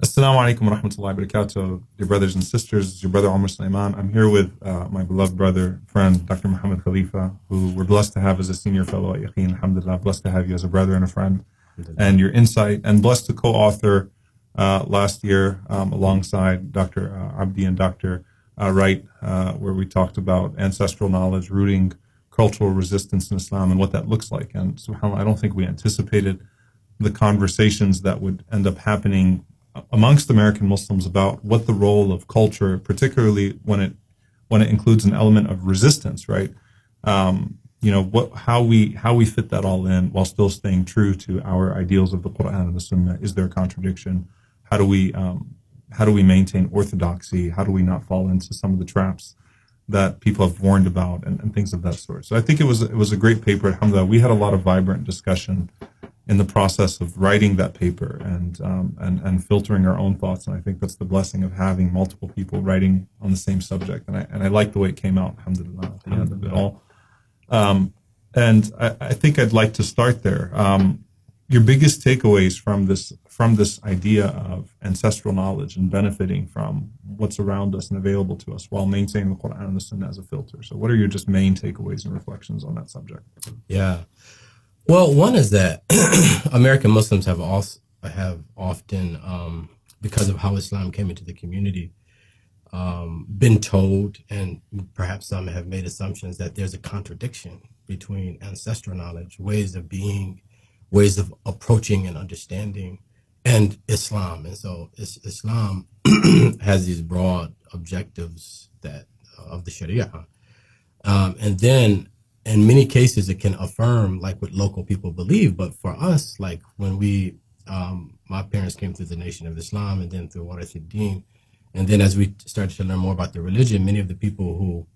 Assalamu alaikum wa rahmatullahi wa barakatuh. Dear brothers and sisters, your brother Omar Sulaiman. I'm here with uh, my beloved brother, friend, Dr. Muhammad Khalifa, who we're blessed to have as a senior fellow at Yaqeen. Alhamdulillah, blessed to have you as a brother and a friend, and your insight, and blessed to co-author uh, last year um, alongside Dr. Uh, Abdi and Dr. Uh, Wright, uh, where we talked about ancestral knowledge, rooting cultural resistance in Islam, and what that looks like. And subhanAllah, I don't think we anticipated the conversations that would end up happening amongst American Muslims about what the role of culture, particularly when it when it includes an element of resistance, right? Um, you know what how we how we fit that all in while still staying true to our ideals of the Quran and the Sunnah. Is there a contradiction? How do we um, how do we maintain orthodoxy? How do we not fall into some of the traps that people have warned about and, and things of that sort? So I think it was it was a great paper. Alhamdulillah, we had a lot of vibrant discussion in the process of writing that paper and um, and and filtering our own thoughts. And I think that's the blessing of having multiple people writing on the same subject. And I and I like the way it came out. Alhamdulillah, at the end of it all. Um, and I, I, think I'd like to start there. Um, your biggest takeaways from this from this idea of ancestral knowledge and benefiting from what's around us and available to us while maintaining the Quran and the Sunnah as a filter. So, what are your just main takeaways and reflections on that subject? Yeah. Well, one is that American Muslims have also have often, um, because of how Islam came into the community, um, been told, and perhaps some have made assumptions that there's a contradiction between ancestral knowledge, ways of being, ways of approaching and understanding, and Islam. And so Islam has these broad objectives that uh, of the Sharia, um, and then in many cases it can affirm like what local people believe. But for us like when we um, my parents came through the nation of islam and then through Warithuddin and then as we started to learn more about the religion many of the people who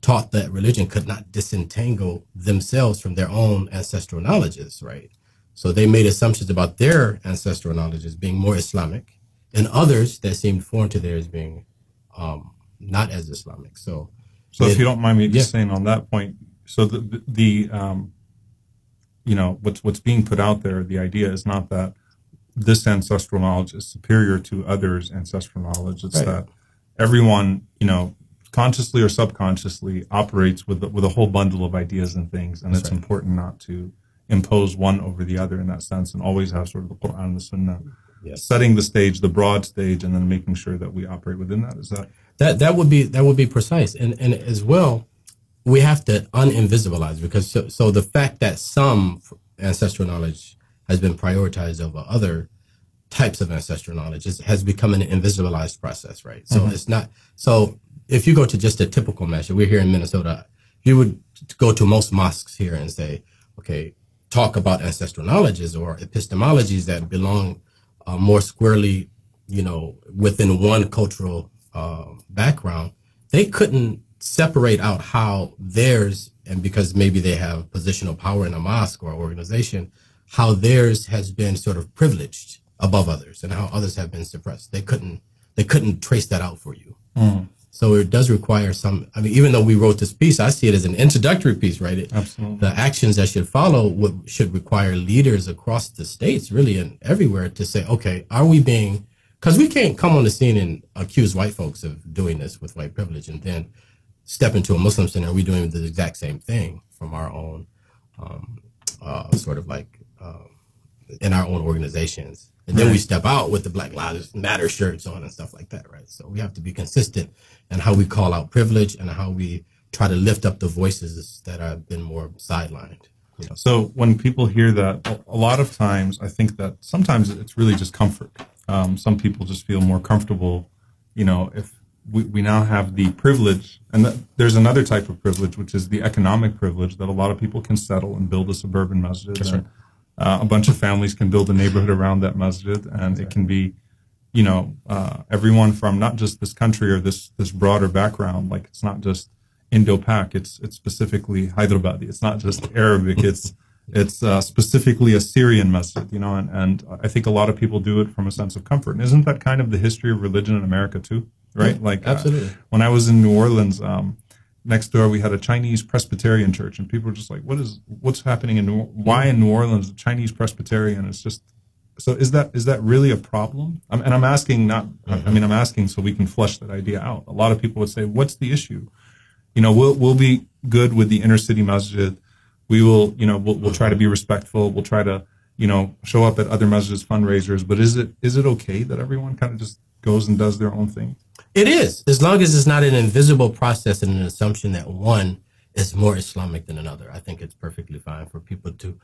taught that religion could not disentangle themselves from their own ancestral knowledges right? So they made assumptions about their ancestral knowledges being more islamic and others that seemed foreign to theirs being um, not as islamic. So so if you don't mind me just yeah. saying on that point so the the um, you know what's what's being put out there. The idea is not that this ancestral knowledge is superior to others' ancestral knowledge. It's right. that everyone you know consciously or subconsciously operates with with a whole bundle of ideas and things, and That's it's right. important not to impose one over the other in that sense, and always have sort of the Quran and the Sunnah. Yes. setting the stage, the broad stage, and then making sure that we operate within that. Is that that that would be that would be precise, and and as well, we have to uninvisibilize because so, so the fact that some ancestral knowledge has been prioritized over other types of ancestral knowledge is, has become an invisibilized process, right? So mm-hmm. it's not so if you go to just a typical measure, we're here in Minnesota, you would go to most mosques here and say, okay, talk about ancestral knowledges or epistemologies that belong uh, more squarely, you know, within one cultural uh, background. They couldn't separate out how theirs, and because maybe they have positional power in a mosque or organization, how theirs has been sort of privileged above others and how others have been suppressed. They couldn't they couldn't trace that out for you. Mm. So it does require some. I mean, even though we wrote this piece, I see it as an introductory piece, right? It, Absolutely. The actions that should follow would, should require leaders across the states, really, and everywhere, to say, okay, are we being? Because we can't come on the scene and accuse white folks of doing this with white privilege, and then step into a Muslim center, we're doing the exact same thing from our own um, uh, sort of like uh, in our own organizations. And then right. we step out with the Black Lives Matter shirts on and stuff like that, right? So we have to be consistent in how we call out privilege and how we try to lift up the voices that have been more sidelined. You know? So when people hear that, a lot of times I think that sometimes it's really just comfort. Um, some people just feel more comfortable, you know, if we, we now have the privilege, and the, there's another type of privilege, which is the economic privilege that a lot of people can settle and build a suburban masjid. That's and, right. uh, a bunch of families can build a neighborhood around that masjid, and it can be, you know, uh, everyone from not just this country or this this broader background. Like it's not just Indo-Pak; it's it's specifically Hyderabadi. It's not just Arabic. It's it's uh, specifically a Syrian masjid, you know, and, and I think a lot of people do it from a sense of comfort. And isn't that kind of the history of religion in America too? Right? Like uh, absolutely. Uh, when I was in New Orleans, um, next door we had a Chinese Presbyterian church, and people were just like, "What is what's happening in New, why in New Orleans a Chinese Presbyterian?" It's just so is that is that really a problem? I'm, and I'm asking not. I mean, I'm asking so we can flesh that idea out. A lot of people would say, "What's the issue?" You know, we'll we'll be good with the inner city masjid. We will, you know, we'll, we'll try to be respectful. We'll try to, you know, show up at other masjids fundraisers. But is it is it okay that everyone kind of just goes and does their own thing? It is, as long as it's not an invisible process and an assumption that one is more Islamic than another. I think it's perfectly fine for people to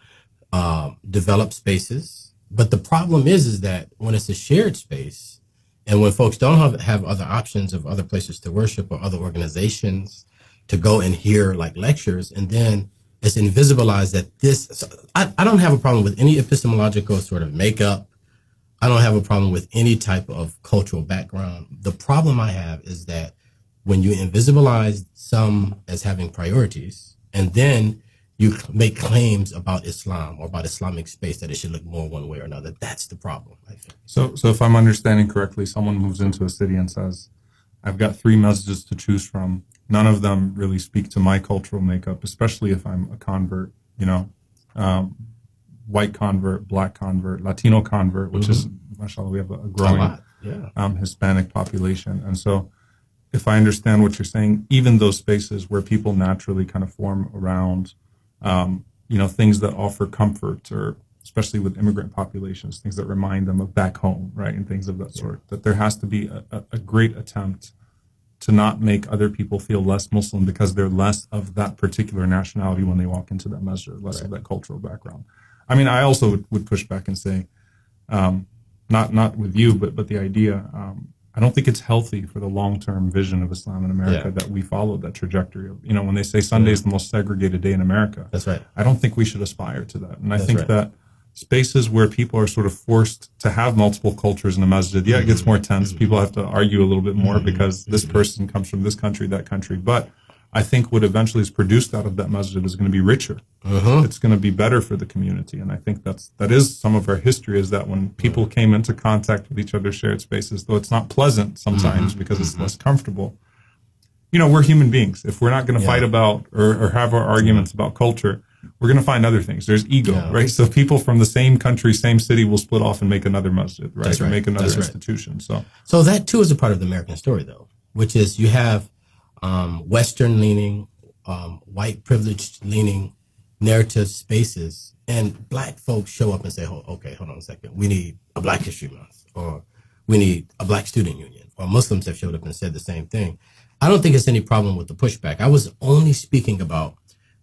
uh, develop spaces. But the problem is, is that when it's a shared space, and when folks don't have, have other options of other places to worship or other organizations to go and hear like lectures, and then it's invisibilized that this. So I, I don't have a problem with any epistemological sort of makeup. I don't have a problem with any type of cultural background. The problem I have is that when you invisibilize some as having priorities, and then you make claims about Islam or about Islamic space that it should look more one way or another. That's the problem, I think. So, so if I'm understanding correctly, someone moves into a city and says, "I've got three masjids to choose from. None of them really speak to my cultural makeup, especially if I'm a convert. You know, um, white convert, black convert, Latino convert, which is, mashallah, we have a, a growing lot, yeah. um, Hispanic population, and so." If I understand what you're saying, even those spaces where people naturally kind of form around um, you know, things that offer comfort or especially with immigrant populations, things that remind them of back home, right? And things of that sort. That there has to be a, a, a great attempt to not make other people feel less Muslim because they're less of that particular nationality when they walk into that masjid, less of that cultural background. I mean, I also would, would push back and say, um, not not with you, but but the idea. Um, I don't think it's healthy for the long term vision of Islam in America Yeah. that we follow that trajectory of. You know, when they say Sunday is the most segregated day in America, That's right. I don't think we should aspire to that. And I That's think right. that spaces where people are sort of forced to have multiple cultures in a masjid, yeah, it gets more tense. People have to argue a little bit more because this person comes from this country, that country. But I think what eventually is produced out of that masjid is going to be richer. Uh-huh. It's going to be better for the community. And I think that's, that is some of our history is that when people came into contact with each other's shared spaces, though it's not pleasant sometimes mm-hmm. because it's mm-hmm. less comfortable, you know, we're human beings. If we're not going to fight about or, or have our arguments about culture, we're going to find other things. There's ego, Yeah. right? So people from the same country, same city will split off and make another masjid, right? That's Or make another That's right. institution. So, So that too is a part of the American story, though, which is you have um, Western leaning, um, white privileged leaning narrative spaces, and black folks show up and say, oh, "Okay, hold on a second. We need a Black History Month, or we need a Black Student Union." Or Muslims have showed up and said the same thing. I don't think it's any problem with the pushback. I was only speaking about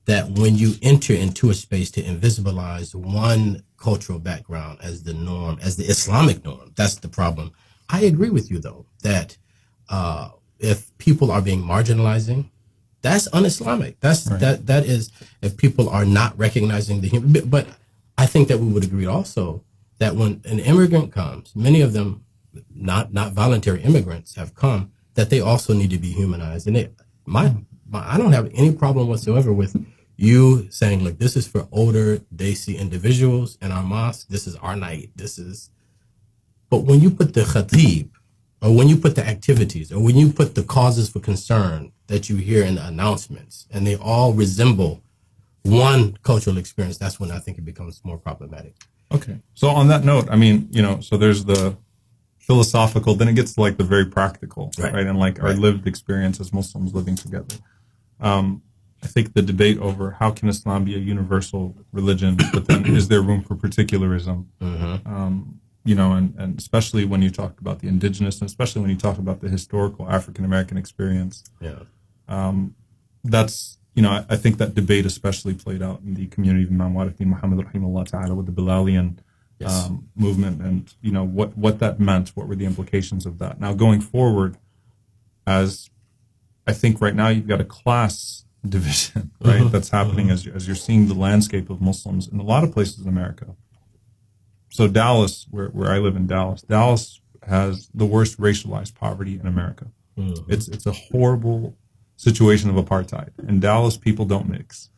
that when you enter into a space to invisibilize one cultural background as the norm, as the Islamic norm, that's the problem. I agree with you though that uh, if people are being marginalizing, that's un-Islamic. That's that that is if people are not recognizing the human. but- But I think that we would agree also that when an immigrant comes, many of them not not voluntary immigrants have come, that they also need to be humanized. And it, my, my I don't have any problem whatsoever with you saying, look, this is for older Desi individuals in our mosque. This is our night. This is but when you put the khatib, or when you put the activities, or when you put the causes for concern that you hear in the announcements, and they all resemble one cultural experience, that's when I think it becomes more problematic. okay. So on that note, I mean, you know, so there's the philosophical, then it gets to like the very practical, right? Right. And like our lived experience as Muslims living together. Um, I think the debate over how can Islam be a universal religion, but then is there room for particularism? Um, you know, and, and especially when you talk about the indigenous, and especially when you talk about the historical African American experience, Yeah. Um, that's you know, I, I think that debate especially played out in the community of Imam Warathi Muhammad rahimahullah ta'ala with the Bilalian Yes. um, movement and you know what what that meant, what were the implications of that. Now going forward, as I think right now you've got a class division, right? Uh-huh. That's happening uh-huh. as you, as you're seeing the landscape of Muslims in a lot of places in America. So Dallas, where where I live in Dallas, Dallas has the worst racialized poverty in America. Mm-hmm. It's it's a horrible situation of apartheid. In Dallas, people don't mix.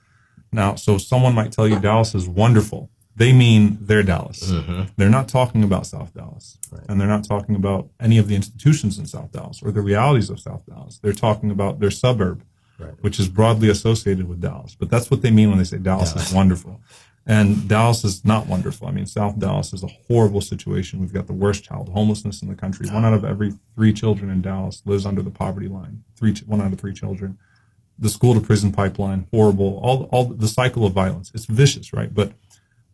Now, so someone might tell you Dallas is wonderful. They mean their Dallas. Mm-hmm. They're not talking about South Dallas. And they're not talking about any of the institutions in South Dallas or the realities of South Dallas. They're talking about their suburb, Right. which is broadly associated with Dallas. But that's what they mean when they say Dallas is wonderful. And Dallas is not wonderful. I mean, South Dallas is a horrible situation. We've got the worst child homelessness in the country. One out of every three children in Dallas lives under the poverty line. Three, one out of three children. The school to prison pipeline, horrible. All, all the cycle of violence. It's vicious, right? But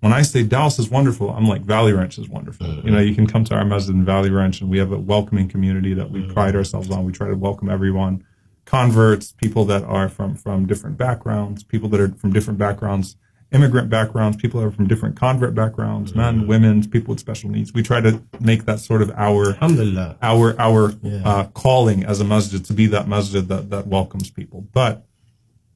when I say Dallas is wonderful, I'm like Valley Ranch is wonderful. You know, you can come to our masjid in Valley Ranch, and we have a welcoming community that we pride ourselves on. We try to welcome everyone, converts, people that are from from different backgrounds, people that are from different backgrounds immigrant backgrounds, people that are from different convert backgrounds, Mm-hmm. men, women, people with special needs. We try to make that sort of our our our Yeah. uh, calling as a masjid to be that masjid that that welcomes people. But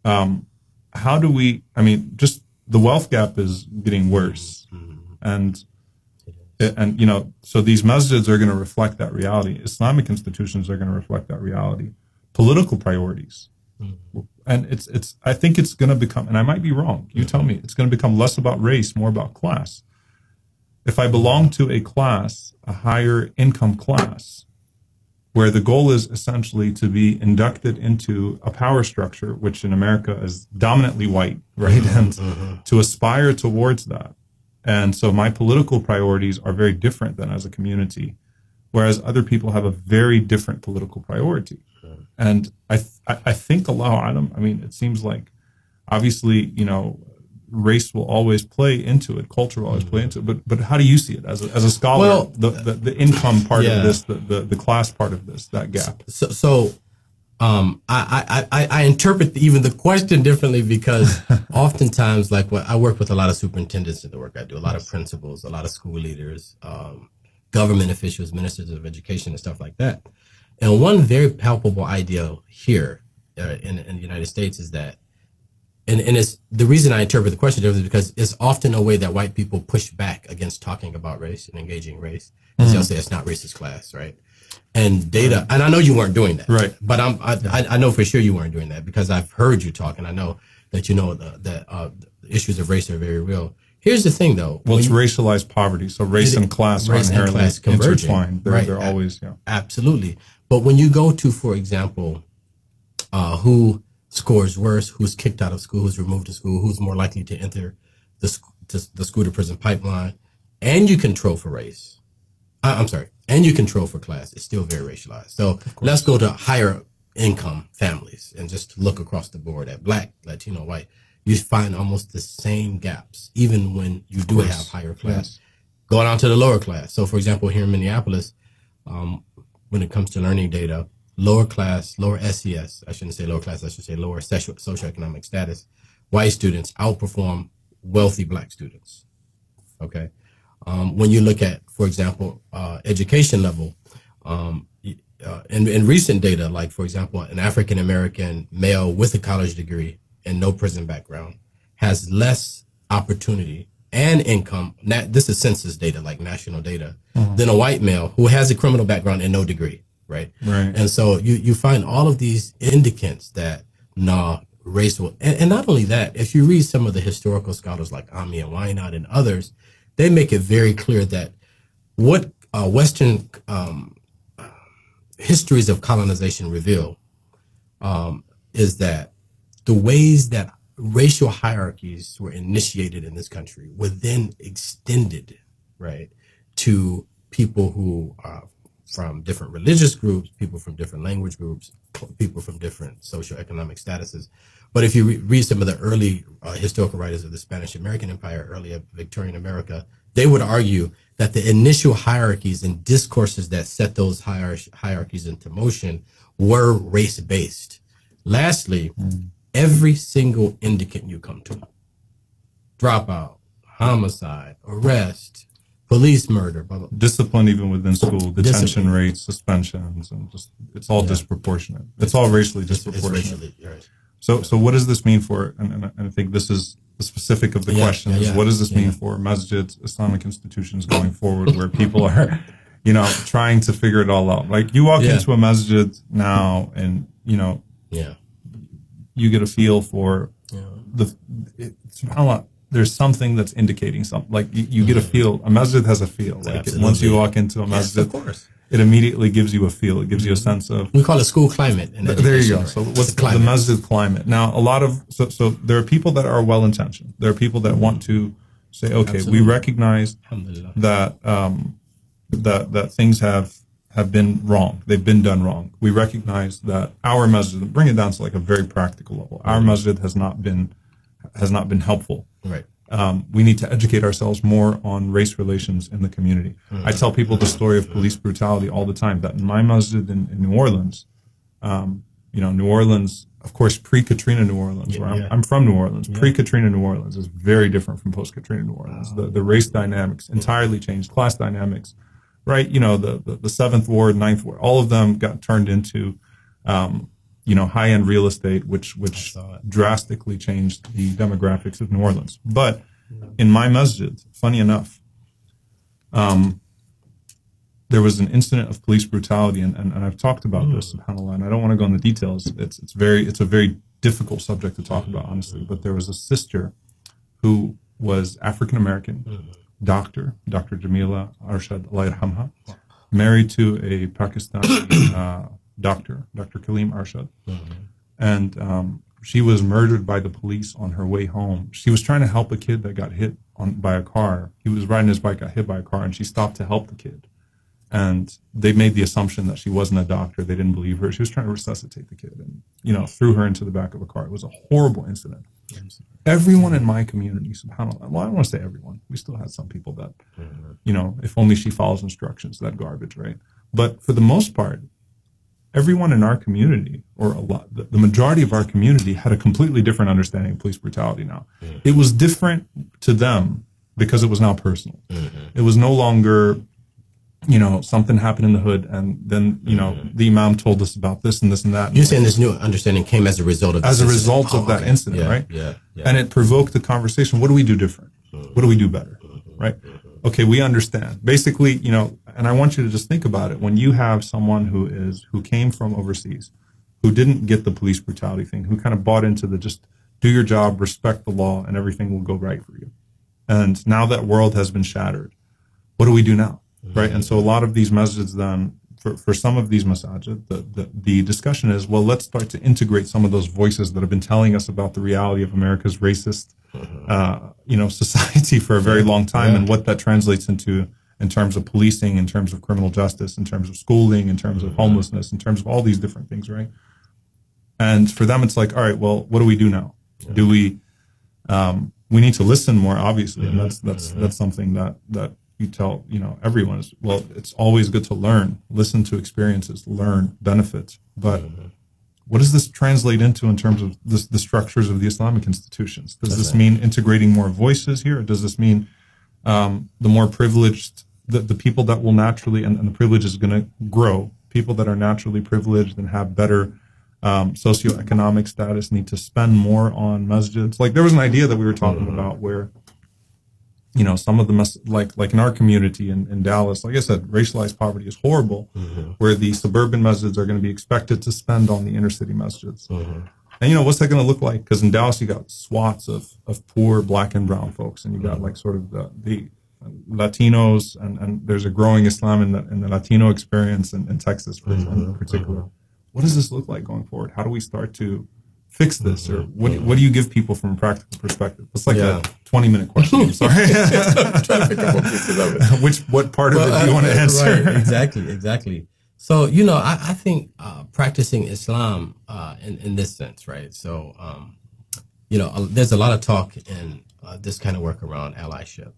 um, how do we? I mean, just the wealth gap is getting worse, and and you know, so these masjids are going to reflect that reality. Islamic institutions are going to reflect that reality. Political priorities and it's it's I think it's going to become and I might be wrong. You tell me. It's going to become less about race, more about class. If I belong to a class, a higher income class, where the goal is essentially to be inducted into a power structure, which in America is dominantly white, right? Mm-hmm, and mm-hmm. to aspire towards that. And so my political priorities are very different than as a community, whereas other people have a very different political priority. And I, th- I think Allah Alam, I mean, it seems like obviously, you know, race will always play into it, culture will always play into it. But but how do you see it as a, as a scholar? Well, the, the, the income part yeah. of this, the, the, the class part of this, that gap. So, so um, I, I, I, I interpret even the question differently because oftentimes, like what I work with a lot of superintendents in the work I do, a lot of principals, a lot of school leaders, um, government officials, ministers of education, and stuff like that. And one very palpable idea here uh, in, in the United States is that, and, and it's the reason I interpret the question differently is because it's often a way that white people push back against talking about race and engaging race. Is They'll say it's not racist class, right? And data, and I know you weren't doing that, Right. But I'm, I, I- know for sure you weren't doing that because I've heard you talk, and I know that you know the, that uh, the issues of race are very real. Here's the thing, though. Well, it's you- racialized poverty. So race and class race are and inherently class converging. intertwined. They're, Right. they're always, yeah. Absolutely. But when you go to, for example, uh, who scores worse, who's kicked out of school, who's removed to school, who's more likely to enter the, the school to prison pipeline, and you control for race. I, I'm sorry, and you control for class, it's still very racialized. So let's go to higher income families and just look across the board at black, Latino, white. You find almost the same gaps, even when you do have higher class. Going on to the lower class. So, for example, here in Minneapolis, um, when it comes to learning data, lower class, lower SES, I shouldn't say lower class, I should say lower socio- socioeconomic status, white students outperform wealthy black students. Okay. Um, when you look at, for example, uh, education level, um, uh, in, in recent data, like for example, an African American male with a college degree and no prison background has less opportunity and income. Na- this is census data, like national data, than a white male who has a criminal background and no degree, right? Right. And so you, you find all of these indicants that nah, race will, and, and not only that, if you read some of the historical scholars like Omi and Winant and others, they make it very clear that what uh, Western um, histories of colonization reveal um, is that the ways that racial hierarchies were initiated in this country were then extended, right, to people who are from different religious groups, people from different language groups, people from different socioeconomic statuses. But if you re- read some of the early uh, historical writers of the Spanish American Empire, early Victorian America, they would argue that the initial hierarchies and discourses that set those hier- hierarchies into motion were race based. Lastly, every single indicant you come to dropout, homicide, arrest, police murder, blah, blah, Discipline even within school, detention Discipline. rates, suspensions, and just it's all disproportionate. It's all racially disproportionate. racially. Right. So, so what does this mean for? And, and, I think this is the specific of the Yeah, question: yeah, is yeah, what does this mean yeah. for masjids, Islamic institutions going forward, where people are, you know, trying to figure it all out? Like you walk Yeah. into a masjid now, and you know, Yeah. You get a feel for Yeah. the. It, subhanAllah, there's something that's indicating something. Like you, you get a feel. A masjid has a feel. Like it, once you walk into a Yes, masjid, of course. it immediately gives you a feel. It gives you a sense of We call it school climate. In there you go. right? So what's the, climate. masjid climate? Now, a lot of so so there are people that are well intentioned. There are people that want to Say, okay, Absolutely. we recognize that um, that that things have have been wrong. They've been done wrong. We recognize that our masjid, bring it down to like a very practical level. Our masjid has not been has not been helpful. Right. Um, we need to educate ourselves more on race relations in the community. I tell people the story of police brutality all the time. That in my masjid in, in New Orleans, um, you know, New Orleans, of course, pre-Katrina New Orleans, where I'm, yeah. I'm from New Orleans. Pre-Katrina New Orleans is very different from post-Katrina New Orleans. The the race dynamics entirely changed, class dynamics, right? You know, the the, the seventh ward, ninth ward, all of them got turned into, um, you know, high-end real estate, which which drastically changed the demographics of New Orleans. But in my masjid, funny enough, um, there was an incident of police brutality, and, and, and I've talked about this, subhanAllah, and I don't want to go into details. It's it's very it's a very difficult subject to talk about, honestly. But there was a sister who was African American, doctor, Dr. Jamila Arshad Allah yarhamha, married to a Pakistani uh, doctor, Dr. Kaleem Arshad and um, she was murdered by the police on her way home. She was trying to help a kid that got hit on by a car. He was riding his bike, got hit by a car, and she stopped to help the kid. And they made the assumption that she wasn't a doctor. They didn't believe her. She was trying to resuscitate the kid and you know threw her into the back of a car. It was a horrible incident. Everyone in my community, subhanAllah, well, I don't want to say everyone. We still had some people that, you know, if only she follows instructions, that garbage, right? But for the most part, everyone in our community, or a lot, the, majority of our community, had a completely different understanding of police brutality now. It was different to them because it was now personal. Mm-hmm. It was no longer, you know, something happened in the hood, and then, you know, mm-hmm. the imam told us about this and this and that. You're saying this new understanding came as a result of as a result incident. of oh, that Oh, okay. incident, Yeah, right? Yeah. Yeah. and it provoked the conversation. What do we do different? Mm-hmm. What do we do better? Mm-hmm. Right? Okay, we understand. Basically, you know, and I want you to just think about it. When you have someone who is who came from overseas, who didn't get the police brutality thing, who kind of bought into the just do your job, respect the law, and everything will go right for you. And now that world has been shattered. What do we do now? Right? And so a lot of these masjids then for, for some of these masajid, the, the, the discussion is, well, let's start to integrate some of those voices that have been telling us about the reality of America's racist, uh, you know, society for a very long time and what that translates into in terms of policing, in terms of criminal justice, in terms of schooling, in terms of homelessness, in terms of all these different things, right? And for them, it's like, all right, well, what do we do now? Do we, um, we need to listen more, obviously, and that's that's that's something that that you tell you know everyone is well. It's always good to learn, listen to experiences, learn benefits, but what does this translate into in terms of this, the structures of the Islamic institutions? Does this mean integrating more voices here? Or does this mean um, the more privileged, the, the people that will naturally, and, and the privilege is going to grow, people that are naturally privileged and have better um, socioeconomic status need to spend more on masjids? Like there was an idea that we were talking about where you know some of the mas- like like in our community in, in Dallas, like I said, racialized poverty is horrible. Mm-hmm. Where the suburban masjids are going to be expected to spend on the inner city masjids, mm-hmm. and you know what's that going to look like? Because in Dallas you got swaths of of poor black and brown folks, and you got mm-hmm. like sort of the the uh, Latinos, and, and there's a growing Islam in the in the Latino experience in, in Texas, for example, in particular. What does this look like going forward? How do we start to fix this, or what what do you give people from a practical perspective? It's like Yeah. a twenty minute question. I'm sorry. Which what part of it do you want to answer? Right, exactly, exactly. So you know, I, I think uh, practicing Islam uh, in in this sense, right? So um, you know, uh, there's a lot of talk in uh, this kind of work around allyship,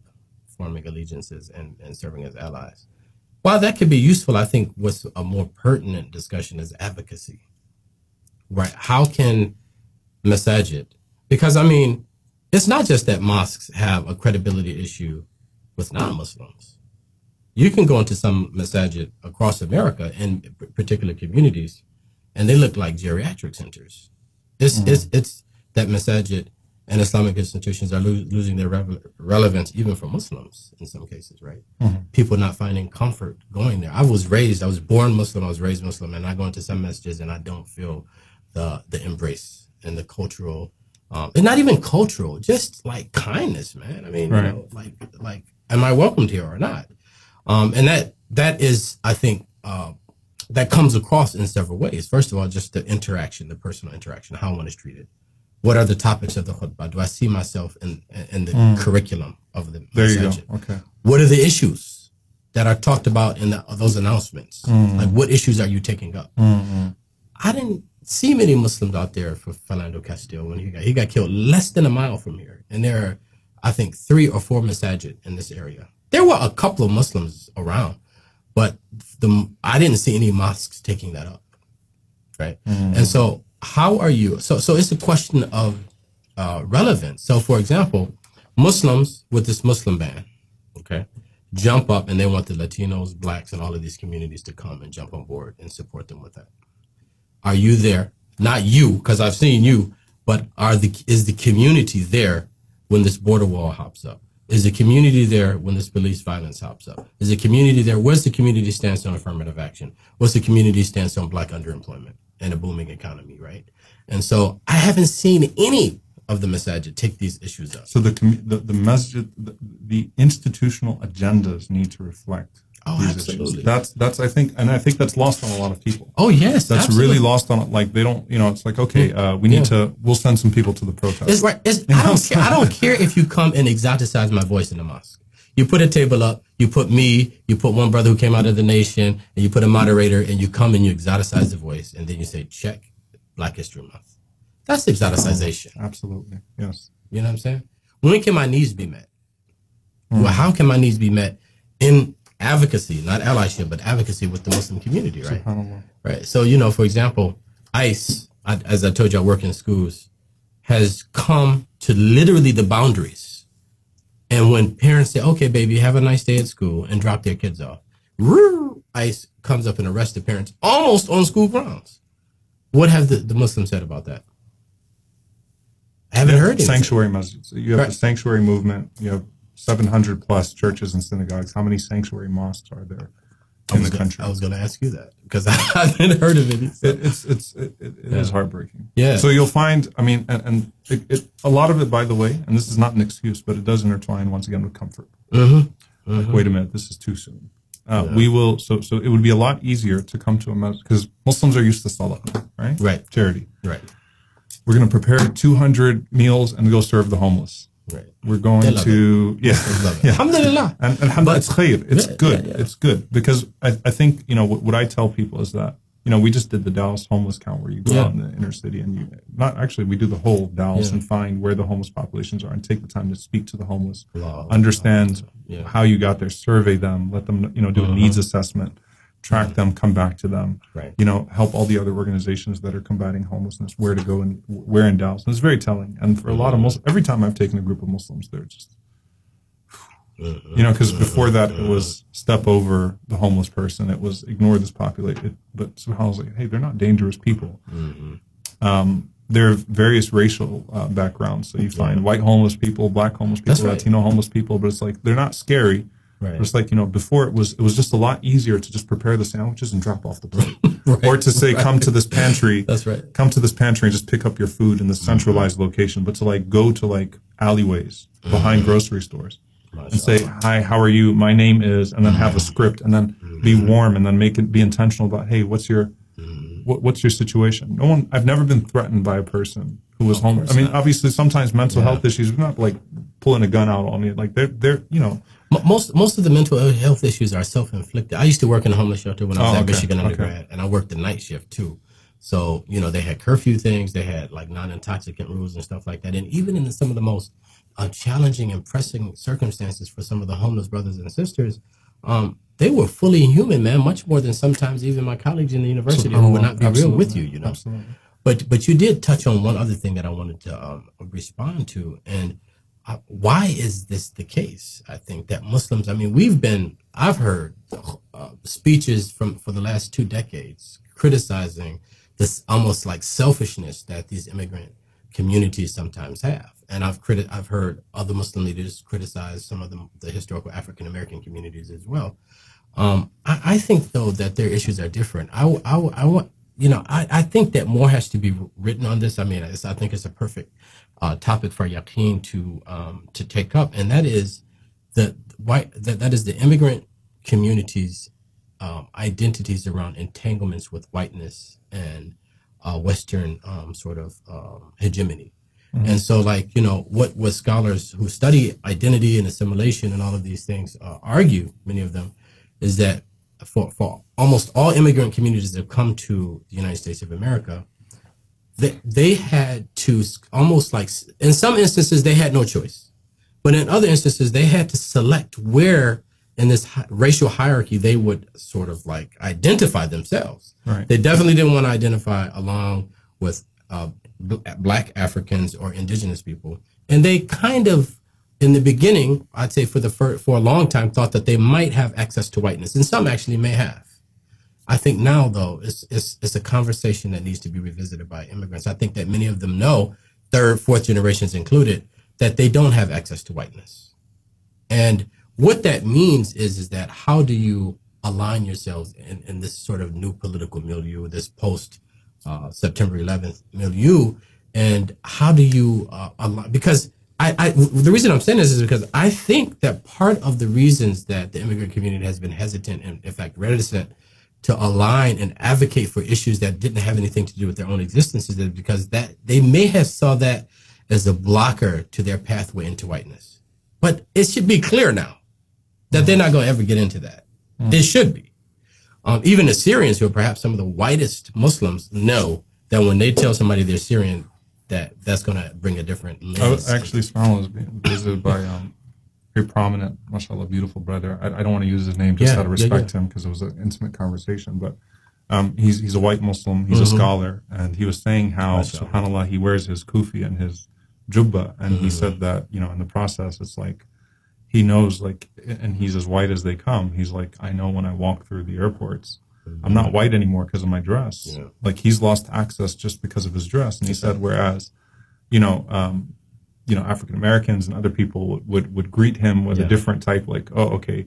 forming allegiances, and, and serving as allies. While that could be useful, I think what's a more pertinent discussion is advocacy, right? How can masajid? Because I mean, it's not just that mosques have a credibility issue with non-Muslims you can go into some masajid across America in particular communities, and they look like geriatric centers. It's mm. it's it's that masajid and Islamic institutions are lo- losing their revel- relevance even for Muslims in some cases, right? Mm-hmm. People not finding comfort going there. I was raised, I was born Muslim, I was raised Muslim, and I go into some masjids and I don't feel the the embrace and the cultural, um, and not even cultural, just like kindness, man. I mean, Right. you know, like like, am I welcomed here or not? Um, and that that is, I think, uh, that comes across in several ways. First of all, just the interaction, the personal interaction, how one is treated. What are the topics of the khutbah? Do I see myself in in the curriculum of the Mm. There you go. masajid? Okay. What are the issues that are talked about in the, those announcements? Like, what issues are you taking up? I didn't see many Muslims out there for Philando Castile when he got he got killed less than a mile from here, and there are, I think, three or four masajid in this area. There were a couple of Muslims around, but the I didn't see any mosques taking that up, right? And so, how are you? So, so it's a question of uh, relevance. So, for example, Muslims with this Muslim ban, okay, jump up and they want the Latinos, blacks, and all of these communities to come and jump on board and support them with that. Are you there? Not you, because I've seen you, but are the is the community there when this border wall hops up? Is the community there when this police violence hops up? Is the community there? Where's the community stance on affirmative action? What's the community stance on black underemployment and a booming economy, right? And so I haven't seen any of the masajid take these issues up. So the the, the masjid, the, the institutional agendas need to reflect Oh, these absolutely. issues. That's that's I think, and I think that's lost on a lot of people. Oh yes, That's absolutely. really lost on like they don't, you know, it's like okay, uh, we need to, we'll send some people to the protest. It's right. It's, I don't care. I don't care if you come and exoticize my voice in the mosque. You put a table up. You put me. You put one brother who came out of the nation, and you put a moderator, and you come and you exoticize the voice, and then you say, "Check Black History Month." That's exoticization. Absolutely, yes. You know what I'm saying? When can my needs be met? Well, how can my needs be met in advocacy, not allyship, but advocacy with the Muslim community, right? Right. So, you know, for example, ICE, I, as I told you, I work in schools, has come to literally the boundaries. And when parents say, okay, baby, have a nice day at school and drop their kids off, ICE comes up and arrests the parents almost on school grounds. What have the, the Muslims said about that? I haven't heard anything. sanctuary Muslims. You have the Right. sanctuary movement. You have 700 plus churches and synagogues. How many sanctuary mosques are there in the gonna- country? I was going to ask you that because I haven't heard of any. So- It, it's it's it, it, is heartbreaking. Yeah. So you'll find, I mean, and, and it, it, a lot of it, by the way, and this is not an excuse, but it does intertwine once again with comfort. Mhm. Like, wait a minute, this is too soon. Uh, We will. So so it would be a lot easier to come to a mosque because Muslims are used to salah, right? Right. Charity. Right. We're going to prepare 200 meals and go serve the homeless. Right. We're going They love to yeah. Love it. yeah. Alhamdulillah. And, and alhamdulillah, it's khair. It's Yeah, good. yeah, yeah. It's good because I, I think you know what, what I tell people is that you know we just did the Dallas homeless count where you go Yeah. out in the inner city and you not actually we do the whole Dallas Yeah. and find where the homeless populations are and take the time to speak to the homeless, Allah. understand Yeah. how you got there, survey them, let them you know do a needs assessment, track mm-hmm. them, come back to them, Right. you know help all the other organizations that are combating homelessness where to go and where in Dallas. And it's very telling. And for a lot of mm-hmm. Muslims, every time I've taken a group of Muslims, they're just mm-hmm. you know, because before that it was step over the homeless person. It was ignore this population. But subhanAllah was like, hey, they're not dangerous people. Um, there are various racial uh, backgrounds. So you find white homeless people, black homeless people, That's right. Latino homeless people, but it's like they're not scary. Right. It's like you know, before it was it was just a lot easier to just prepare the sandwiches and drop off the plate, or to say come to this pantry That's right. come to this pantry and just pick up your food in the centralized location, but to like go to like alleyways behind grocery stores and say, "Hi, how are you? My name is," and then have a script and then be warm and then make it be intentional about, "Hey, what's your what, what's your situation?" No one. I've never been threatened by a person who was homeless. I mean, obviously, sometimes mental health issues. We're not like pulling a gun out on you. Like they're they're you know. Mo- Most most of the mental health issues are self inflicted. I used to work in a homeless shelter when I was Oh, at okay, Michigan okay. undergrad, and I worked the night shift too. So you know they had curfew things, they had like non intoxicant rules and stuff like that, and even in some of the most uh, challenging and pressing circumstances for some of the homeless brothers and sisters, um, they were fully human, man. Much more than sometimes even my colleagues in the university who would not be real with you, you know. Absolutely. But but you did touch on one other thing that I wanted to um, respond to, and why is this the case? I think that Muslims. I mean, we've been. I've heard uh, speeches from for the last two decades criticizing this almost like selfishness that these immigrant communities sometimes have, and I've criti- I've heard other Muslim leaders criticize some of the, the historical African American communities as well. Um, I, I think though that their issues are different. I, I, I want you know I, I think that more has to be written on this. I mean, I think it's a perfect uh, topic for Yaqeen to um, to take up, and that is the white that, that is the immigrant communities' um, identities around entanglements with whiteness and uh, Western um, sort of um, hegemony. And so, like, you know, what, what scholars who study identity and assimilation and all of these things uh, argue, many of them, is that for, for almost all immigrant communities that have come to the United States of America, they, they had to almost like, in some instances, they had no choice. But in other instances, they had to select where in this hi- racial hierarchy they would sort of like identify themselves. Right. They definitely didn't want to identify along with uh, bl- black Africans or indigenous people. And they kind of, in the beginning, I'd say for the fir- for a long time, thought that they might have access to whiteness, and some actually may have. I think now, though, it's, it's, it's a conversation that needs to be revisited by immigrants. I think that many of them know, third, fourth generations included, that they don't have access to whiteness. And what that means is, is that how do you align yourselves in, in this sort of new political milieu, this post uh, September 11th milieu, and how do you uh, align? Because I, I, the reason I'm saying this is because I think that part of the reasons that the immigrant community has been hesitant and, in fact, reticent to align and advocate for issues that didn't have anything to do with their own existences because that they may have saw that as a blocker to their pathway into whiteness. But it should be clear now that they're not going to ever get into that. It should be. Um, even Syrians who are perhaps some of the whitest Muslims, know that when they tell somebody they're Syrian, that that's going to bring a different I was actually Smile was being visited by um, very prominent, mashallah, beautiful brother. I, I don't want to use his name just Yeah, out of yeah, respect to him because it was an intimate conversation. But um, he's he's a white Muslim. He's a scholar, and he was saying how, Mashallah. Subhanallah, he wears his kufi and his jubba, and he said that you know in the process, it's like he knows like, and he's as white as they come. He's like, I know when I walk through the airports. I'm not white anymore because of my dress. Yeah. Like he's lost access just because of his dress. And he said, whereas, you know, um, you know, African Americans and other people would, would, greet him with a different type, like, oh, okay.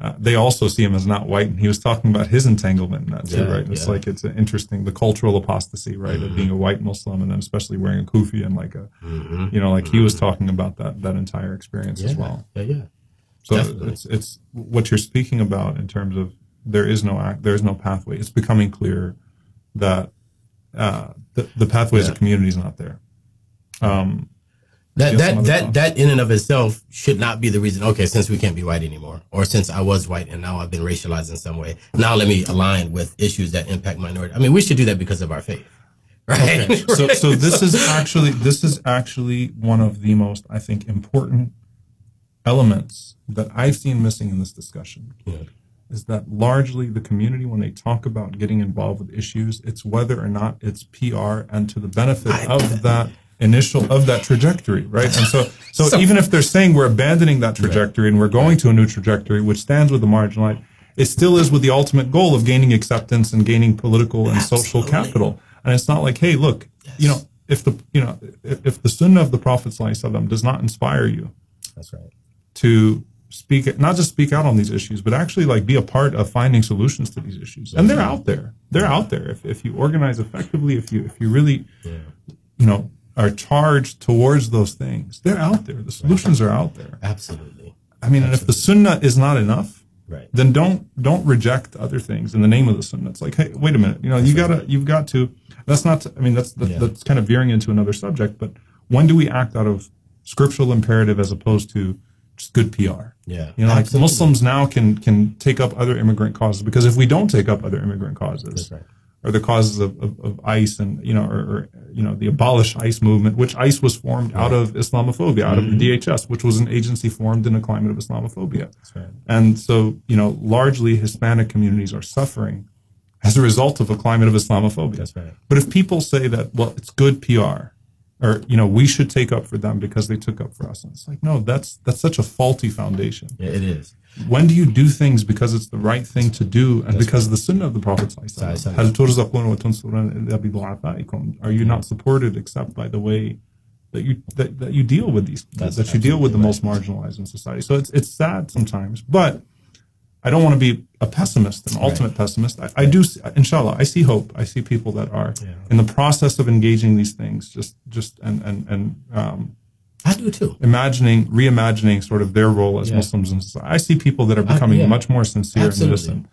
Uh, they also see him as not white. And he was talking about his entanglement in that too, Yeah, right? It's yeah. like, it's an interesting, the cultural apostasy, right? Of being a white Muslim and then especially wearing a kufi and like a, Mhm. you know, like he was talking about that, that entire experience as well. Yeah, yeah. So Definitely. it's, it's what you're speaking about in terms of there is no act, there is no pathway. It's becoming clear that, uh, the, the pathway as a community is not there. Um, That that that that in and of itself should not be the reason. Okay, since we can't be white anymore, or since I was white and now I've been racialized in some way, now let me align with issues that impact minority. I mean, we should do that because of our faith, right? so so this is actually this is actually one of the most I think important elements that I've seen missing in this discussion Yeah. is that largely the community when they talk about getting involved with issues it's whether or not it's PR and to the benefit I- of that initial of that trajectory right? And so so, So- even if they're saying we're abandoning that trajectory and we're going to a new trajectory which stands with the marginalized it still is with the ultimate goal of gaining acceptance and gaining political and social capital. And it's not like hey look you know if the you know if, if the sunnah of the prophet ﷺ does not inspire you That's right. to speak not just speak out on these issues but actually like be a part of finding solutions to these issues. And they're out there. They're out there. If, if you organize effectively if you if you really Yeah. you know are charged towards those things. They're out there. The solutions are out there. Absolutely. i mean and if the sunnah is not enough Right. then don't don't reject other things in the name of the sunnah. It's like hey wait a minute. You know you gotta you've got to that's not i mean that's that, Yeah. that's kind of veering into another subject but when do we act out of scriptural imperative as opposed to just good pr Yeah. you know, like Muslims now can can take up other immigrant causes because if we don't take up other immigrant causes, That's right. Or the causes of, of, of ICE and you know, or, or you know, the abolish ICE movement, which ICE was formed out of Islamophobia, out Mm-hmm. of the DHS, which was an agency formed in a climate of Islamophobia, That's right. and so you know, largely Hispanic communities are suffering as a result of a climate of Islamophobia. That's right. But if people say that, well, it's good PR, or you know, we should take up for them because they took up for us, and it's like, no, that's that's such a faulty foundation Yeah, it is when do you do things because it's the right thing to do and because of the sunnah of the Prophet are you not supported except by the way that you that, that you deal with these That's that you deal with the most marginalized in society so it's it's sad sometimes but I don't want to be a pessimist, an right. ultimate pessimist. I, I, do, inshallah, I see hope. I see people that are yeah. in the process of engaging these things, just, just, and, and, and, um, I do too. imagining, reimagining sort of their role as Yeah. Muslims in society. I see people that are becoming yeah. much more sincere Absolutely. and innocent.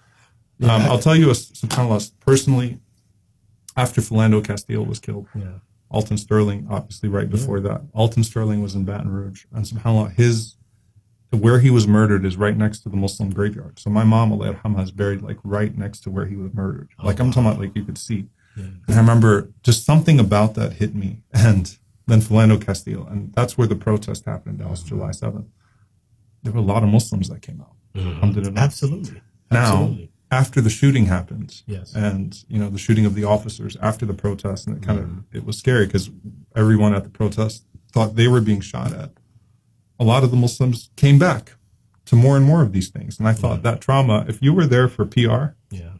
Yeah, um, I- I'll tell you, a, subhanAllah, personally, after Philando Castile was killed. Alton Sterling, obviously, right before that. Alton Sterling was in Baton Rouge, and subhanAllah, his where he was murdered is right next to the Muslim graveyard. So my mom, Allah is buried like right next to where he was murdered. Like I'm talking about, like you could see. And I remember just something about that hit me. And then Philando Castile, and that's where the protest happened in Dallas, mm-hmm. July 7th. There were a lot of Muslims that came out. Mm-hmm. Alhamdulillah. Absolutely. Now, Absolutely. after the shooting happened, Yes. and you know the shooting of the officers after the protest, and it kind Mm-hmm. of it was scary because everyone at the protest thought they were being shot at. A lot of the Muslims came back to more and more of these things, and I thought mm-hmm. that trauma. If you were there for PR Yeah.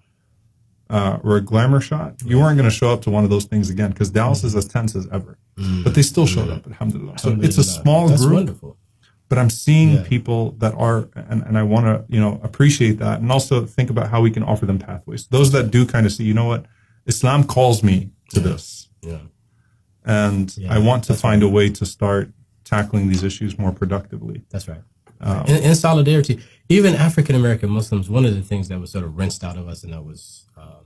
Uh, or a glamour shot, you weren't going to show up to one of those things again because Dallas is as tense as ever. But they still showed up, alhamdulillah. So it's a small That's group wonderful. but I'm seeing Yeah. people that are, and, and I want to, you know, appreciate that and also think about how we can offer them pathways. Those that do kind of see, you know what, Islam calls me to this. Yeah. And Yeah, I want to that's find a way to start tackling these issues more productively. That's right. Um, in, in solidarity, even African American Muslims, one of the things that was sort of rinsed out of us and that was um,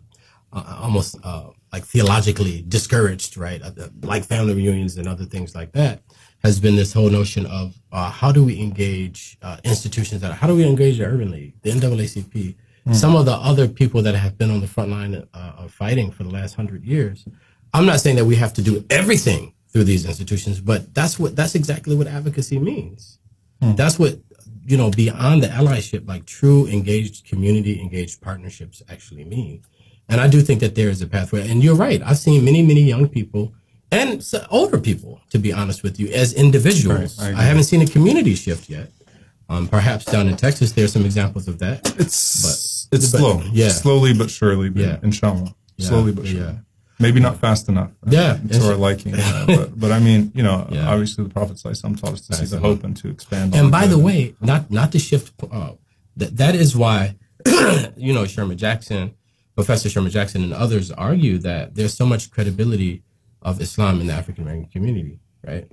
uh, almost uh, like theologically discouraged, right? Uh, like family reunions and other things like that, has been this whole notion of uh, how do we engage uh, institutions that, how do we engage the Urban League, the NAACP, some of the other people that have been on the front line uh, of fighting for the last hundred years. I'm not saying that we have to do everything through these institutions, but that's what that's exactly what advocacy means. That's what you know beyond the allyship, like true engaged community, engaged partnerships actually mean. And I do think that there is a pathway. And you're right. I've seen many, many young people and older people, to be honest with you, as individuals. Right, I I, haven't seen a community shift yet. Um, perhaps down in Texas, there's some examples of that. It's but, it's but- slow, yeah. slowly but surely, but Yeah. inshallah, Yeah, slowly but surely. yeah. Maybe not fast enough. Yeah, to our liking. uh, but, but I mean, you know, Yeah. obviously the Prophet ﷺ taught us to see the hope and to expand. And by the way, not not to shift. Uh, that that is why, you know, Sherman Jackson, Professor Sherman Jackson, and others argue that there's so much credibility of Islam in the African American community, right?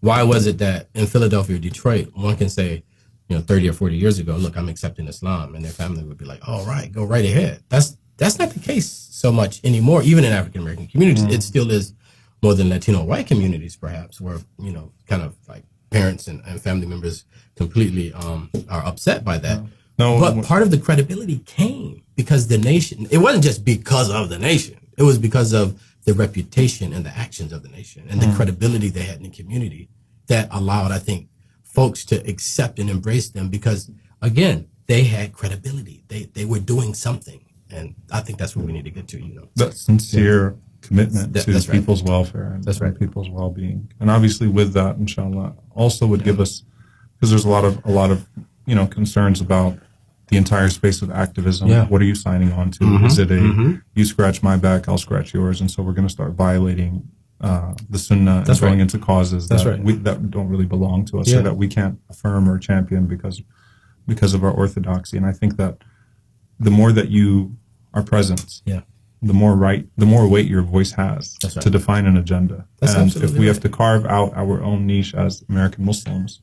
Why was it that in Philadelphia or Detroit, one can say, you know, 30 or 40 years ago, look, I'm accepting Islam, and their family would be like, all right, go right ahead. That's that's not the case so much anymore, even in African American communities. It still is more than Latino white communities, perhaps, where, you know, kind of like parents and, and family members completely um, are upset by that. No, But part of the credibility came because the nation, it wasn't just because of the nation, it was because of the reputation and the actions of the nation and the credibility they had in the community that allowed, I think, folks to accept and embrace them because, again, they had credibility. They, they were doing something. And I think that's what we need to get to, you know. that sincere commitment That- to right. people's welfare and, That's and right. people's well-being and obviously with that inshallah also would give us because there's a lot of a lot of you know concerns about the entire space of activism Yeah. Mm-hmm. what are you signing on to is it a you scratch my back i'll scratch yours and so we're going to start violating uh, the sunnah That's and going right. into causes that right. we, that don't really belong to us Yeah. or that we can't affirm or champion because because of our orthodoxy and i think that the more that you are present Yeah. the more right, the more weight your voice has That's right. to define an agenda. That's and if we have to carve out our own niche as American Muslims,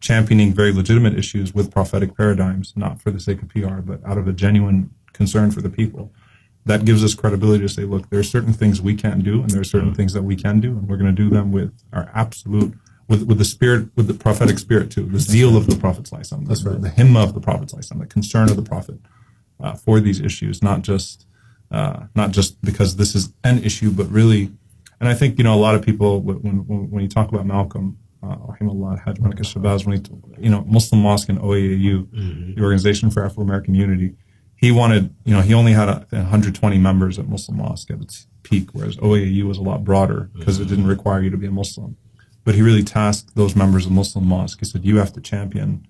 championing very legitimate issues with prophetic paradigms, not for the sake of PR, but out of a genuine concern for the people, that gives us credibility to say, look, there are certain things we can't do, and there are certain Mm-hmm. things that we can do, and we're going to do them with our absolute. With, with the spirit, with the prophetic spirit too, the zeal of the Prophet, the, right. the himma of the Prophet, ﷺ, the concern of the Prophet uh, for these issues, not just uh, not just because this is an issue, but really, and I think you know a lot of people when when, when you talk about Malcolm, uh, al-Shabazz, when he, you know Muslim Mosque and OAAU, the Organization for Afro American Unity, he wanted you know he only had a, 120 members at Muslim Mosque at its peak, whereas OAAU was a lot broader because it didn't require you to be a Muslim. But he really tasked those members of Muslim Mosque. He said, "You have to champion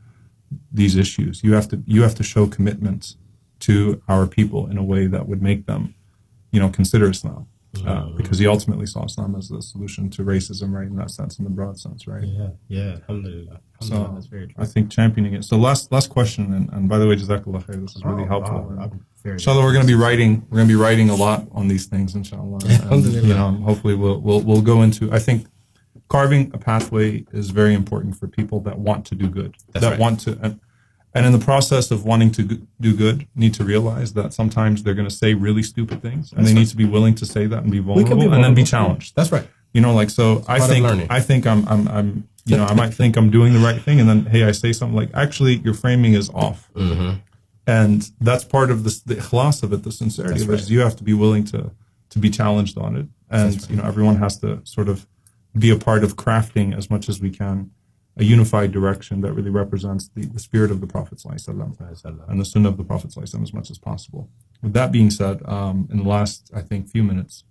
these issues. You have to you have to show commitment to our people in a way that would make them, you know, consider Islam, uh, because he ultimately saw Islam as the solution to racism, right? In that sense, in the broad sense, right? Yeah. Yeah. Alhamdulillah. So Alhamdulillah. That's very true. I think championing it. So last last question, and, and by the way, Jazakallah khair. This is really Oh, helpful. wow. Inshallah, we're going to be writing. We're going to be writing a lot on these things. Inshallah, and, you know, hopefully we'll we'll we'll go into. I think carving a pathway is very important for people that want to do good, That's that right. want to. And, and in the process of wanting to do good, need to realize that sometimes they're going to say really stupid things, and they need to be willing to say that and be vulnerable, be and then be challenged. That's right. You know, like so. I think. I think I'm I'm I'm you know I might think I'm doing the right thing, and then hey, I say something like actually your framing is off, Mm-hmm. and that's part of the the ikhlas of it, the sincerity of it. Is you have to be willing to to be challenged on it, and you know everyone has to sort of be a part of crafting as much as we can a unified direction that really represents the, the spirit of the Prophet sallallahu alaihi wasallam and the sunnah of the Prophet as much as possible. With that being said, um, in the last, I think, few minutes,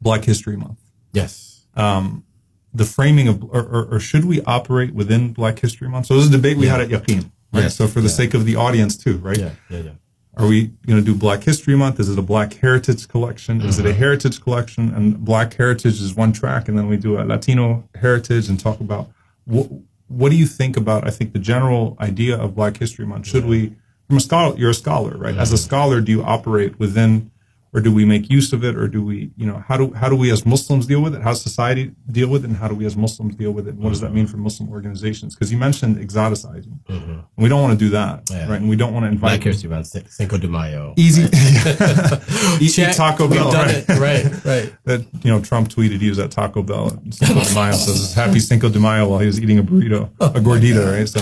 Black History Month, Yes. the framing of, or, or, or should we operate within Black History Month? So this is a debate we had at Yaqeen, right? Yes, So for the yeah. sake of the audience too, right? Yeah. Yeah. Yeah. Are we going to do Black History Month? Is it a Black Heritage Collection? Is Mm-hmm. it a Heritage Collection? And Black Heritage is one track, and then we do a Latino Heritage and talk about what what do you think about? I think the general idea of Black History Month. Should we, from a scholar, you're a scholar, right? As a mm-hmm. scholar, do you operate within, or do we make use of it, or do we, you know, how do how do we as Muslims deal with it? How does society deal with it, and how do we as Muslims deal with it? And what does that mm-hmm. mean for Muslim organizations? Because you mentioned exoticizing, and we don't want to do that, Yeah. right? And we don't want to invite Month, Cin- Cinco de Mayo. easy eat Taco Bell, done right? it. Right. Right. That you know, Trump tweeted he was at Taco Bell. And Cinco de Mayo says Happy Cinco de Mayo while he was eating a burrito, a gordita, right? So,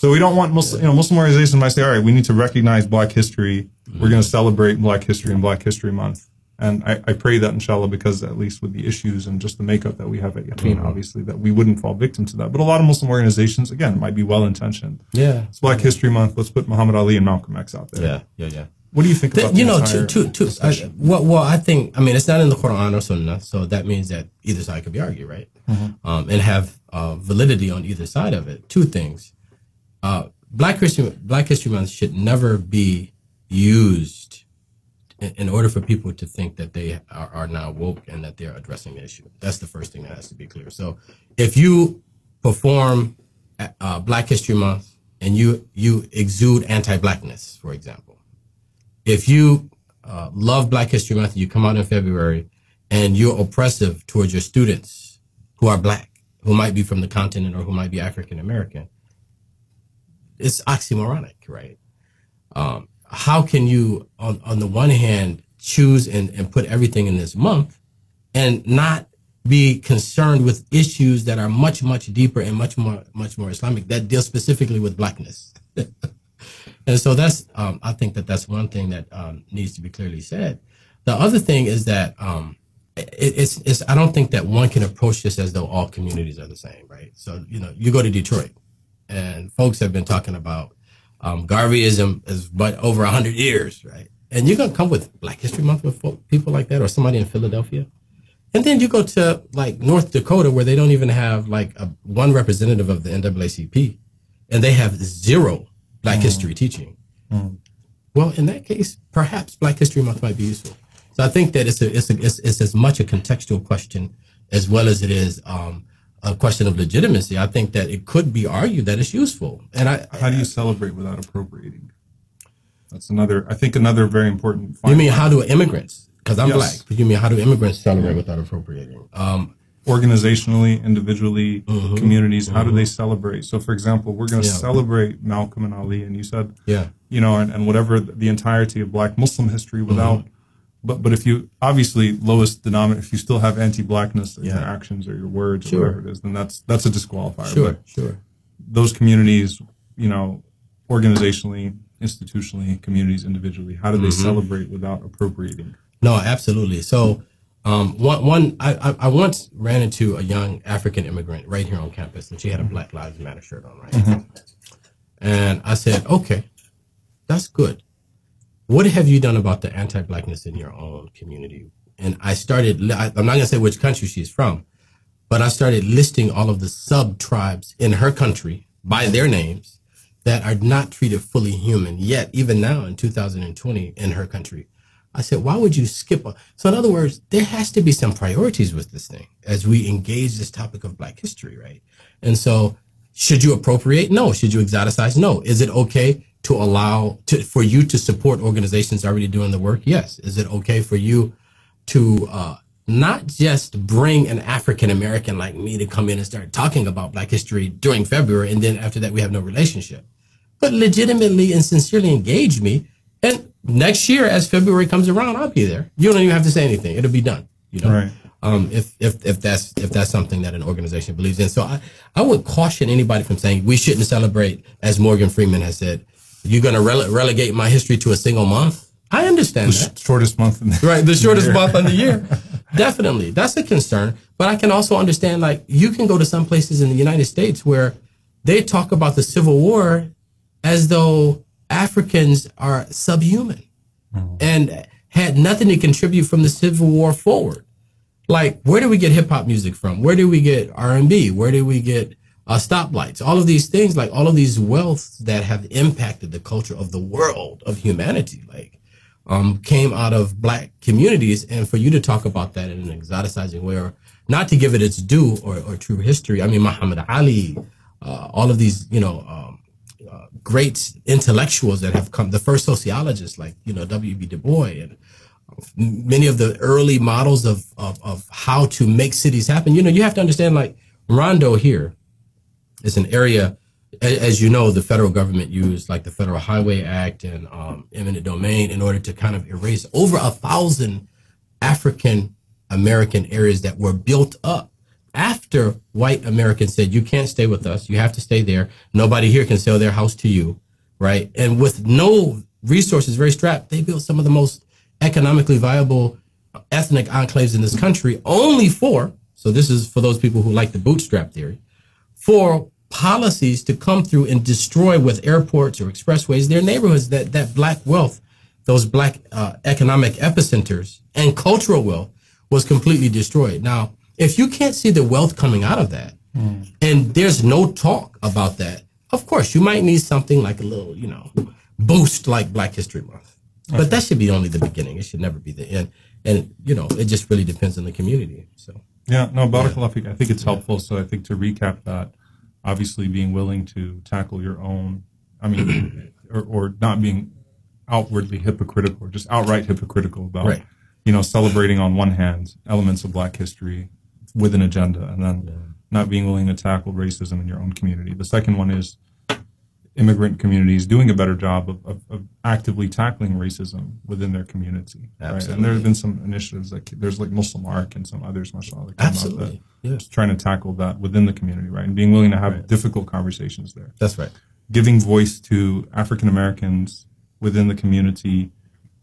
so we don't want Muslim, you know, Muslim organizations might say, all right, we need to recognize Black history. We're going to celebrate Black history and Black History Month. And I, I pray that, inshallah, because at least with the issues and just the makeup that we have at Yaqeen, Mm-hmm. obviously, that we wouldn't fall victim to that. But a lot of Muslim organizations, again, might be well intentioned. Yeah. It's Black History Month. Let's put Muhammad Ali and Malcolm X out there. Yeah. Yeah. Yeah. What do you think about you know, to, to, to, I, discussion? well, well, I think, I mean, it's not in the Quran or Sunnah, so that means that either side could be argued, right? Um, and have uh, validity on either side of it. Two things: uh, Black History Black History Month should never be used in, in order for people to think that they are, are now woke and that they're addressing the issue. That's the first thing that has to be clear. So, if you perform uh, Black History Month and you you exude anti-blackness, for example if you uh, love Black History Month, you come out in February, and you're oppressive towards your students who are black, who might be from the continent or who might be African American, it's oxymoronic, right? Um, how can you, on, on the one hand, choose and, and put everything in this month and not be concerned with issues that are much, much deeper and much more, much more Islamic that deal specifically with blackness? And so that's, um, I think that that's one thing that um, needs to be clearly said. The other thing is that um, it, it's, it's, I don't think that one can approach this as though all communities are the same, right? So, you know, you go to Detroit and folks have been talking about um, Garveyism is but over 100 years, right? And you're going to come with Black History Month with folk, people like that or somebody in Philadelphia. And then you go to like North Dakota where they don't even have like a, one representative of the NAACP and they have zero Black history teaching. Well, in that case, perhaps Black History Month might be useful. So I think that it's a, it's, a, it's, it's as much a contextual question as well as it is um, a question of legitimacy. I think that it could be argued that it's useful. And I, How do you celebrate without appropriating? That's another. I think another very important. you mean how do immigrants? Because I'm Yes. black. But you mean how do immigrants celebrate without appropriating? Um, organizationally, individually, mm-hmm. communities? How do mm-hmm. they celebrate? So, for example, we're going to Yeah. celebrate Malcolm and Ali, and you said, yeah. you know, and, and whatever the entirety of Black Muslim history without. Mm-hmm. But but if you obviously lowest denominator, if you still have anti-blackness in your actions or your words Sure. or whatever it is, then that's that's a disqualifier. Sure, But sure. those communities, you know, organizationally, institutionally, communities individually, how do they celebrate without appropriating? No, absolutely. So, um, one, one, I, I, I once ran into a young African immigrant right here on campus, and she had a Black Lives Matter shirt on, right? And I said, okay, that's good. What have you done about the anti-blackness in your own community? And I started. I'm not gonna say which country she's from, but I started listing all of the sub tribes in her country by their names that are not treated fully human yet, even now in 2020 in her country. I said, why would you skip? A-? So, in other words, there has to be some priorities with this thing as we engage this topic of Black history, right? And so, should you appropriate? No. Should you exoticize? No. Is it okay to allow to for you to support organizations already doing the work? Yes. Is it okay for you to uh, not just bring an African American like me to come in and start talking about Black history during February, and then after that we have no relationship? but legitimately and sincerely engage me. And next year, as February comes around, I'll be there. You don't even have to say anything; it'll be done. You know, Right. um, if if if that's if that's something that an organization believes in. So I I would caution anybody from saying we shouldn't celebrate, as Morgan Freeman has said. You're going to rele- relegate my history to a single month. I understand that. Shortest month in the Right, the shortest month on the year. Definitely, that's a concern. But I can also understand, like, you can go to some places in the United States where they talk about the Civil War as though Africans are subhuman mm-hmm. and had nothing to contribute from the Civil War forward. Like, where do we get hip hop music from? Where do we get R and B? Where do we get uh, stoplights? All of these things, like all of these wealths that have impacted the culture of the world of humanity, like um, came out of black communities. And for you to talk about that in an exoticizing way, or not to give it its due or, or true history, I mean, Muhammad Ali, uh, all of these, you know, um, uh, great intellectuals that have come, the first sociologists like, you know, W.B. Du Bois and many of the early models of, of, of how to make cities happen. You know, you have to understand like Rondo here is an area, as you know, the federal government used like the Federal Highway Act and um, eminent domain in order to kind of erase over a thousand African American areas that were built up after white Americans said, you can't stay with us. You have to stay there. Nobody here can sell their house to you. Right. And with no resources, very strapped, they built some of the most economically viable ethnic enclaves in this country only for, so this is for those people who like the bootstrap theory, for policies to come through and destroy with airports or expressways their neighborhoods that that black wealth those black uh, economic epicenters and cultural wealth was completely destroyed. Now if you can't see the wealth coming out of that and there's no talk about that of course you might need something like a little you know boost like black history month. But that should be only the beginning. It should never be the end. And you know it just really depends on the community so. Yeah, no, Barakallah Fik. I think it's helpful. So I think to recap that, obviously being willing to tackle your own, I mean, or, or not being outwardly hypocritical or just outright hypocritical about, Right. you know, celebrating on one hand elements of black history with an agenda and then not being willing to tackle racism in your own community. The second one is immigrant communities doing a better job of, of, of actively tackling racism within their community. Right? And there have been some initiatives like there's like MuslimARC and some others, mashallah, that come out that absolutely yeah trying to tackle that within the community, right? And being willing to have difficult conversations there. that's right Giving voice to African Americans within the community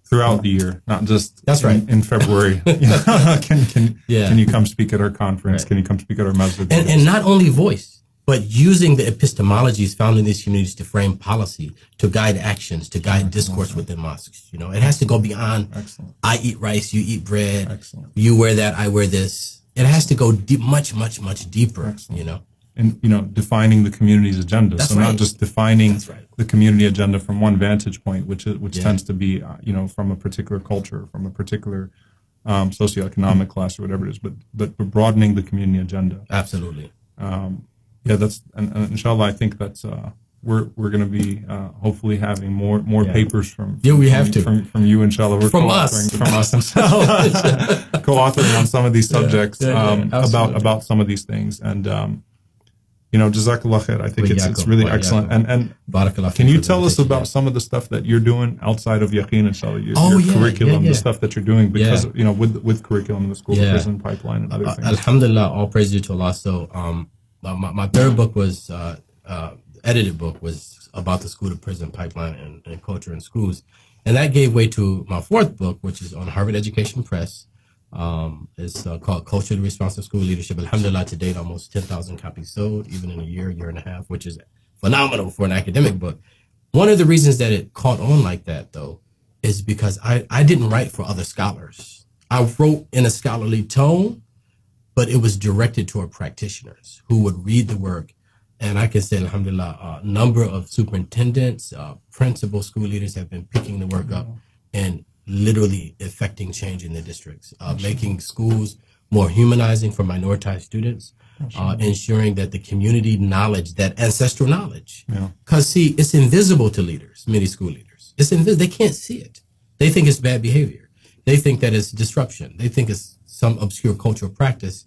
throughout the year, not just That's in, right. in February. Can can Yeah. can you come speak at our conference? Right. Can you come speak at our masjid? and, and not only voice, but using the epistemologies found in these communities to frame policy, to guide actions, to guide discourse within mosques. You know, it has to go beyond Excellent. I eat rice, you eat bread, Excellent. you wear that, I wear this. It has to go deep, much, much, much deeper. You know, and you know defining the community's agenda. That's so not just defining right. the community agenda from one vantage point, which is, which Yeah. tends to be uh, you know from a particular culture, from a particular um, socioeconomic class or whatever it is, but but broadening the community agenda. absolutely. Yeah, that's and, and inshallah, I think that's uh, we're we're going to be uh, hopefully having more more Yeah. papers from Yeah, we from- have to. from from you inshallah. We're From us. from us inshallah, co-authoring on some of these subjects yeah, yeah, um, about about some of these things and. Um, you know, jazakallah khair. I think it's it's really excellent. And and Barakallah can you tell us about some of the stuff that you're doing outside of Yaqeen, inshallah, your, Oh, your curriculum, the stuff that you're doing because you know with with curriculum, the school prison pipeline, and other Uh, things. Alhamdulillah, all praise due to Allah. So, um, my, my third book was uh, uh, edited book was about the school to prison pipeline and, and culture in schools, and that gave way to my fourth book, which is on Harvard Education Press. Um, it's uh, called Culturally Responsive School Leadership. Alhamdulillah, to date, almost ten thousand copies sold, even in a year, year and a half, which is phenomenal for an academic book. One of the reasons that it caught on like that, though, is because I, I didn't write for other scholars. I wrote in a scholarly tone, but it was directed toward practitioners who would read the work. And I can say, alhamdulillah, a number of superintendents, uh, principal school leaders have been picking the work up and literally affecting change in their districts, uh, making schools more humanizing for minoritized students, uh, ensuring that the community knowledge, that ancestral knowledge, Yeah. because see, it's invisible to leaders, many school leaders. It's invisible. They can't see it. They think it's bad behavior. They think that it's disruption. They think it's some obscure cultural practice.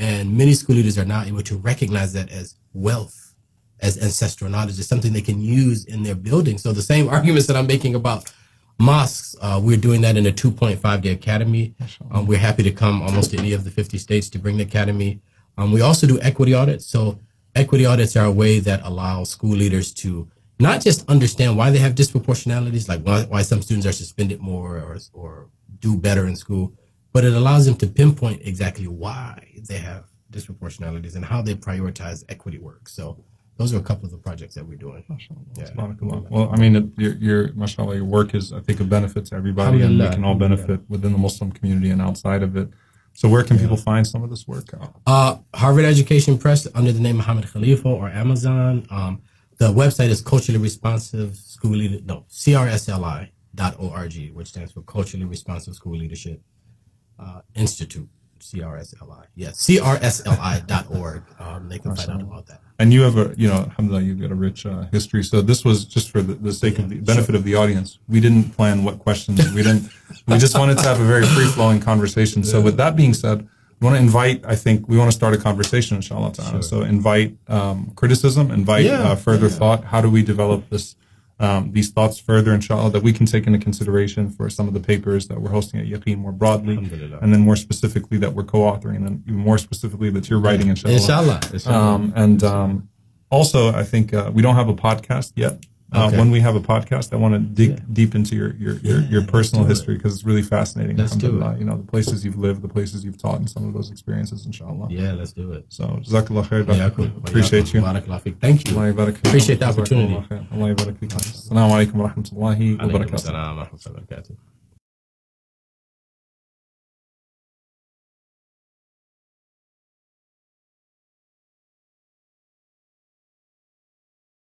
And many school leaders are now able to recognize that as wealth, as ancestral knowledge. It's something they can use in their building. So the same arguments that I'm making about mosques, uh, we're doing that in a 2.5 day academy. Um, we're happy to come almost to any of the 50 states to bring the academy. Um, we also do equity audits. So equity audits are a way that allow school leaders to not just understand why they have disproportionalities, like why, why some students are suspended more or, or do better in school, but it allows them to pinpoint exactly why they have disproportionalities and how they prioritize equity work. So those are a couple of the projects that we're doing. Yeah. Well, I mean, it, your, your, mashallah, your work is, I think, a benefit to everybody, and we can all benefit within the Muslim community and outside of it. So, where can people find some of this work? Uh, Harvard Education Press under the name Muhammad Khalifa or Amazon. Um, the website is culturally responsive school leader, no, CRSLI.org, which stands for Culturally Responsive School Leadership uh, Institute. CRSLI. Yes, CRSLI.org. Um, they can find out about that. And you have a, you know, alhamdulillah, you've got a rich uh, history. So this was just for the, the sake of the benefit of the audience. We didn't plan what questions. We didn't. we just wanted to have a very free flowing conversation. So with that being said, we want to invite. I think we want to start a conversation, inshallah. ta'ala. So invite um, criticism, invite Yeah, uh, further thought. How do we develop this? Um, these thoughts further, inshallah, that we can take into consideration for some of the papers that we're hosting at Yaqeen more broadly, and then more specifically that we're co-authoring, and then even more specifically that you're writing, inshallah. Inshallah. inshallah. Um, and um, also, I think uh, we don't have a podcast yet. Uh, Okay. When we have a podcast, I want to dig deep into your your your, your personal history because it's really fascinating. Let's do it. You know the places you've lived, the places you've taught, and some of those experiences, inshallah. yeah, let's do it. So, jazakallah khair. Appreciate you. Thank you. Allah yabarak fikum. Appreciate the opportunity. Jazakallah khair. Allah yabarak fikum. Assalamu alaikum wa rahmatullahi wa Alaikum barakatuh. assalam wa rahmatullahi wa barakatuh.